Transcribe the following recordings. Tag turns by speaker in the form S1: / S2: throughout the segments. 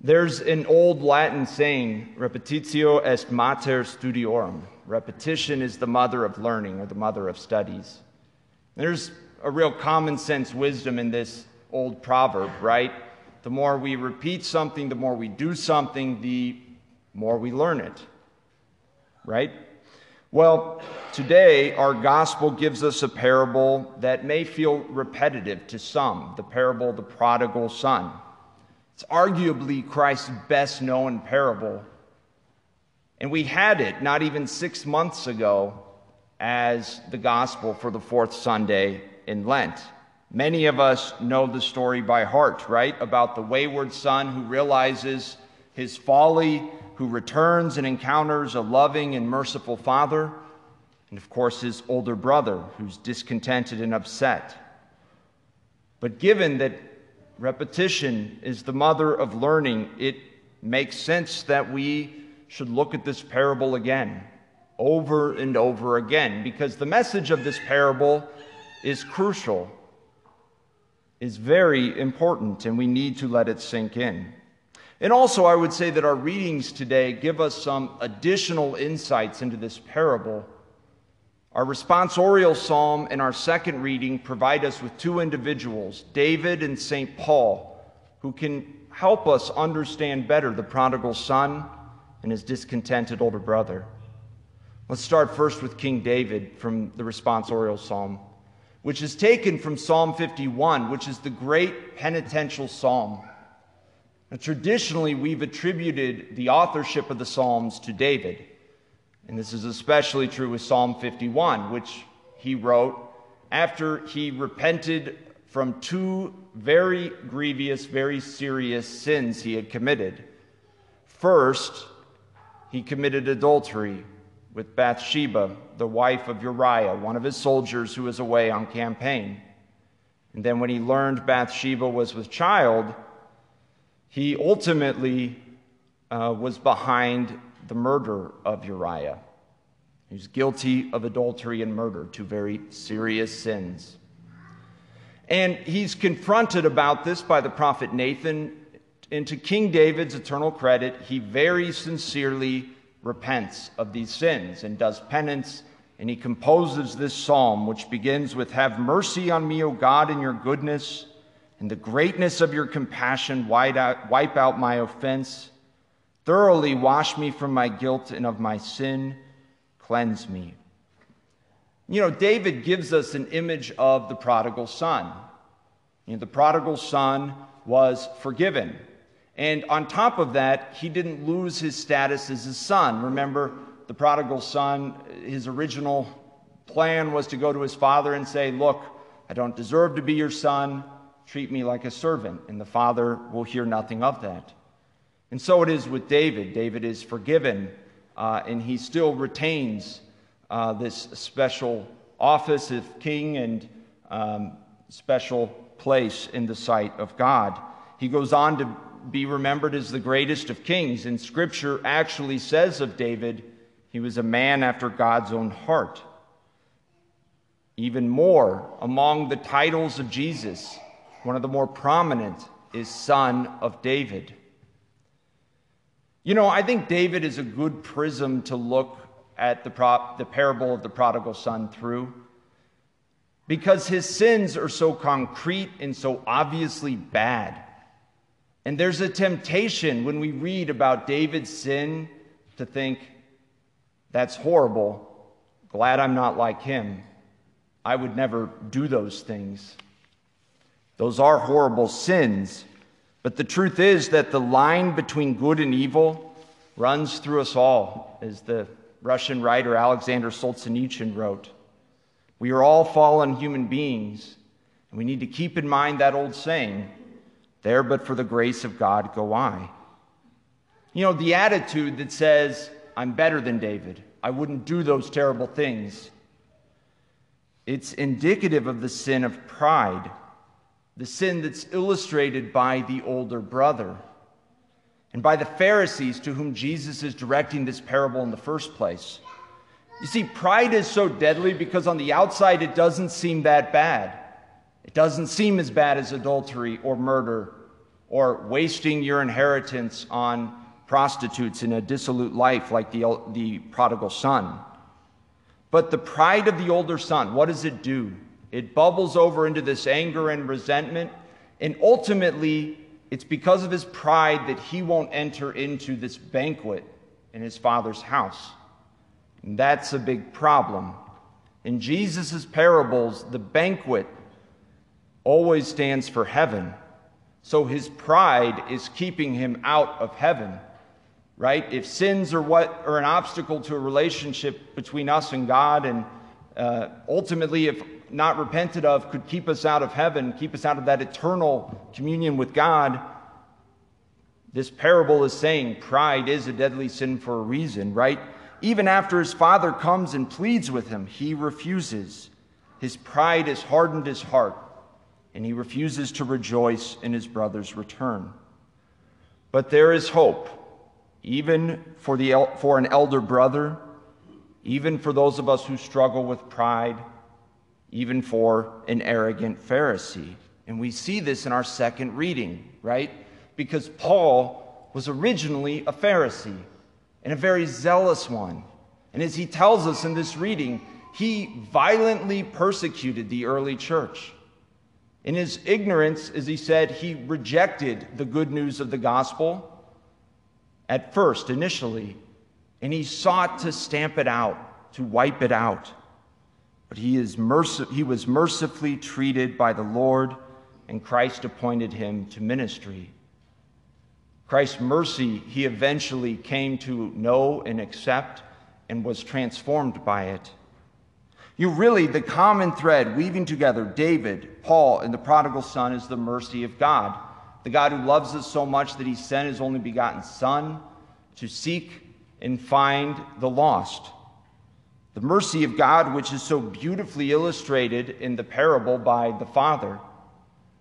S1: There's an old Latin saying, repetitio est mater studiorum. Repetition is the mother of learning or the mother of studies. There's a real common sense wisdom in this old proverb, right? The more we repeat something, the more we do something, the more we learn it, right? Well, today our gospel gives us a parable that may feel repetitive to some the parable of the prodigal son. It's arguably Christ's best known parable. And we had it not even six months ago as the gospel for the fourth Sunday in Lent. Many of us know the story by heart, right? About the wayward son who realizes his folly who returns and encounters a loving and merciful father, and of course, his older brother who's discontented and upset. But given that repetition is the mother of learning, it makes sense that we should look at this parable again, over and over again, because the message of this parable is crucial, is very important, and we need to let it sink in. And also, I would say that our readings today give us some additional insights into this parable. Our responsorial psalm and our second reading provide us with two individuals, David and St. Paul, who can help us understand better the prodigal son and his discontented older brother. Let's start first with King David from the responsorial psalm, which is taken from Psalm 51, which is the great penitential psalm. Now, traditionally, we've attributed the authorship of the Psalms to David. And this is especially true with Psalm 51, which he wrote after he repented from two very grievous, very serious sins he had committed. First, he committed adultery with Bathsheba, the wife of Uriah, one of his soldiers who was away on campaign. And then, when he learned Bathsheba was with child, he ultimately uh, was behind the murder of Uriah. Was guilty of adultery and murder, two very serious sins. And he's confronted about this by the prophet Nathan. And to King David's eternal credit, he very sincerely repents of these sins and does penance. And he composes this psalm, which begins with Have mercy on me, O God, in your goodness and the greatness of your compassion wipe out, wipe out my offense. Thoroughly wash me from my guilt and of my sin, cleanse me. You know, David gives us an image of the prodigal son. You know, the prodigal son was forgiven. And on top of that, he didn't lose his status as his son. Remember, the prodigal son, his original plan was to go to his father and say, Look, I don't deserve to be your son treat me like a servant, and the Father will hear nothing of that. And so it is with David. David is forgiven, uh, and he still retains uh, this special office of king and um, special place in the sight of God. He goes on to be remembered as the greatest of kings, and Scripture actually says of David, he was a man after God's own heart. Even more, among the titles of Jesus, one of the more prominent is Son of David. You know, I think David is a good prism to look at the, the parable of the prodigal son through because his sins are so concrete and so obviously bad. And there's a temptation when we read about David's sin to think, that's horrible. Glad I'm not like him. I would never do those things. Those are horrible sins. But the truth is that the line between good and evil runs through us all, as the Russian writer Alexander Solzhenitsyn wrote. We are all fallen human beings, and we need to keep in mind that old saying there but for the grace of God go I. You know, the attitude that says, I'm better than David, I wouldn't do those terrible things, it's indicative of the sin of pride the sin that's illustrated by the older brother and by the Pharisees to whom Jesus is directing this parable in the first place. You see, pride is so deadly because on the outside it doesn't seem that bad. It doesn't seem as bad as adultery or murder or wasting your inheritance on prostitutes in a dissolute life like the, the prodigal son. But the pride of the older son, what does it do? It bubbles over into this anger and resentment, and ultimately, it's because of his pride that he won't enter into this banquet in his father's house. And that's a big problem. In Jesus' parables, the banquet always stands for heaven. So his pride is keeping him out of heaven, right? If sins are what are an obstacle to a relationship between us and God, and uh, ultimately, if not repented of, could keep us out of heaven, keep us out of that eternal communion with God. This parable is saying pride is a deadly sin for a reason, right? Even after his father comes and pleads with him, he refuses. His pride has hardened his heart and he refuses to rejoice in his brother's return. But there is hope, even for, the, for an elder brother, even for those of us who struggle with pride, even for an arrogant Pharisee. And we see this in our second reading, right? Because Paul was originally a Pharisee and a very zealous one. And as he tells us in this reading, he violently persecuted the early church. In his ignorance, as he said, he rejected the good news of the gospel at first, initially, and he sought to stamp it out, to wipe it out. But he, is he was mercifully treated by the Lord, and Christ appointed him to ministry. Christ's mercy he eventually came to know and accept and was transformed by it. You really, the common thread weaving together David, Paul, and the prodigal son is the mercy of God. The God who loves us so much that he sent his only begotten Son to seek and find the lost. The mercy of God, which is so beautifully illustrated in the parable by the Father,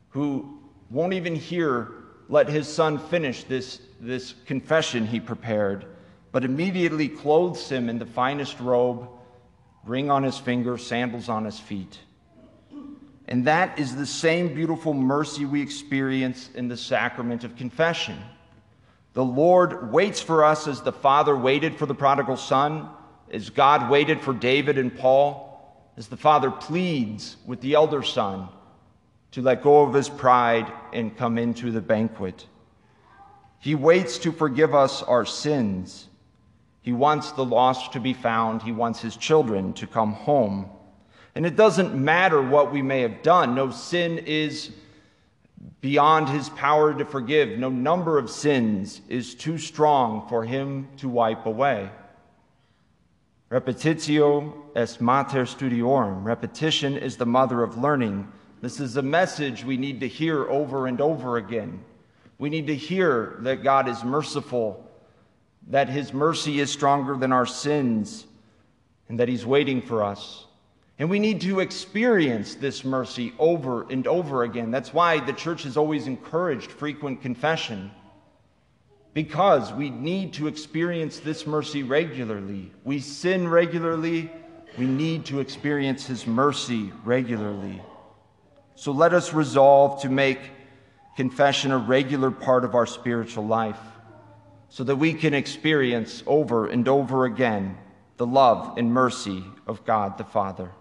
S1: who won't even hear, let his son finish this, this confession he prepared, but immediately clothes him in the finest robe ring on his finger, sandals on his feet. And that is the same beautiful mercy we experience in the sacrament of confession. The Lord waits for us as the Father waited for the prodigal son, as God waited for David and Paul, as the Father pleads with the elder son to let go of his pride and come into the banquet. He waits to forgive us our sins he wants the lost to be found. He wants his children to come home. And it doesn't matter what we may have done. No sin is beyond his power to forgive. No number of sins is too strong for him to wipe away. Repetitio est mater studiorum. Repetition is the mother of learning. This is a message we need to hear over and over again. We need to hear that God is merciful that His mercy is stronger than our sins, and that He's waiting for us. And we need to experience this mercy over and over again. That's why the church has always encouraged frequent confession, because we need to experience this mercy regularly. We sin regularly, we need to experience His mercy regularly. So let us resolve to make confession a regular part of our spiritual life so that we can experience over and over again the love and mercy of God the Father.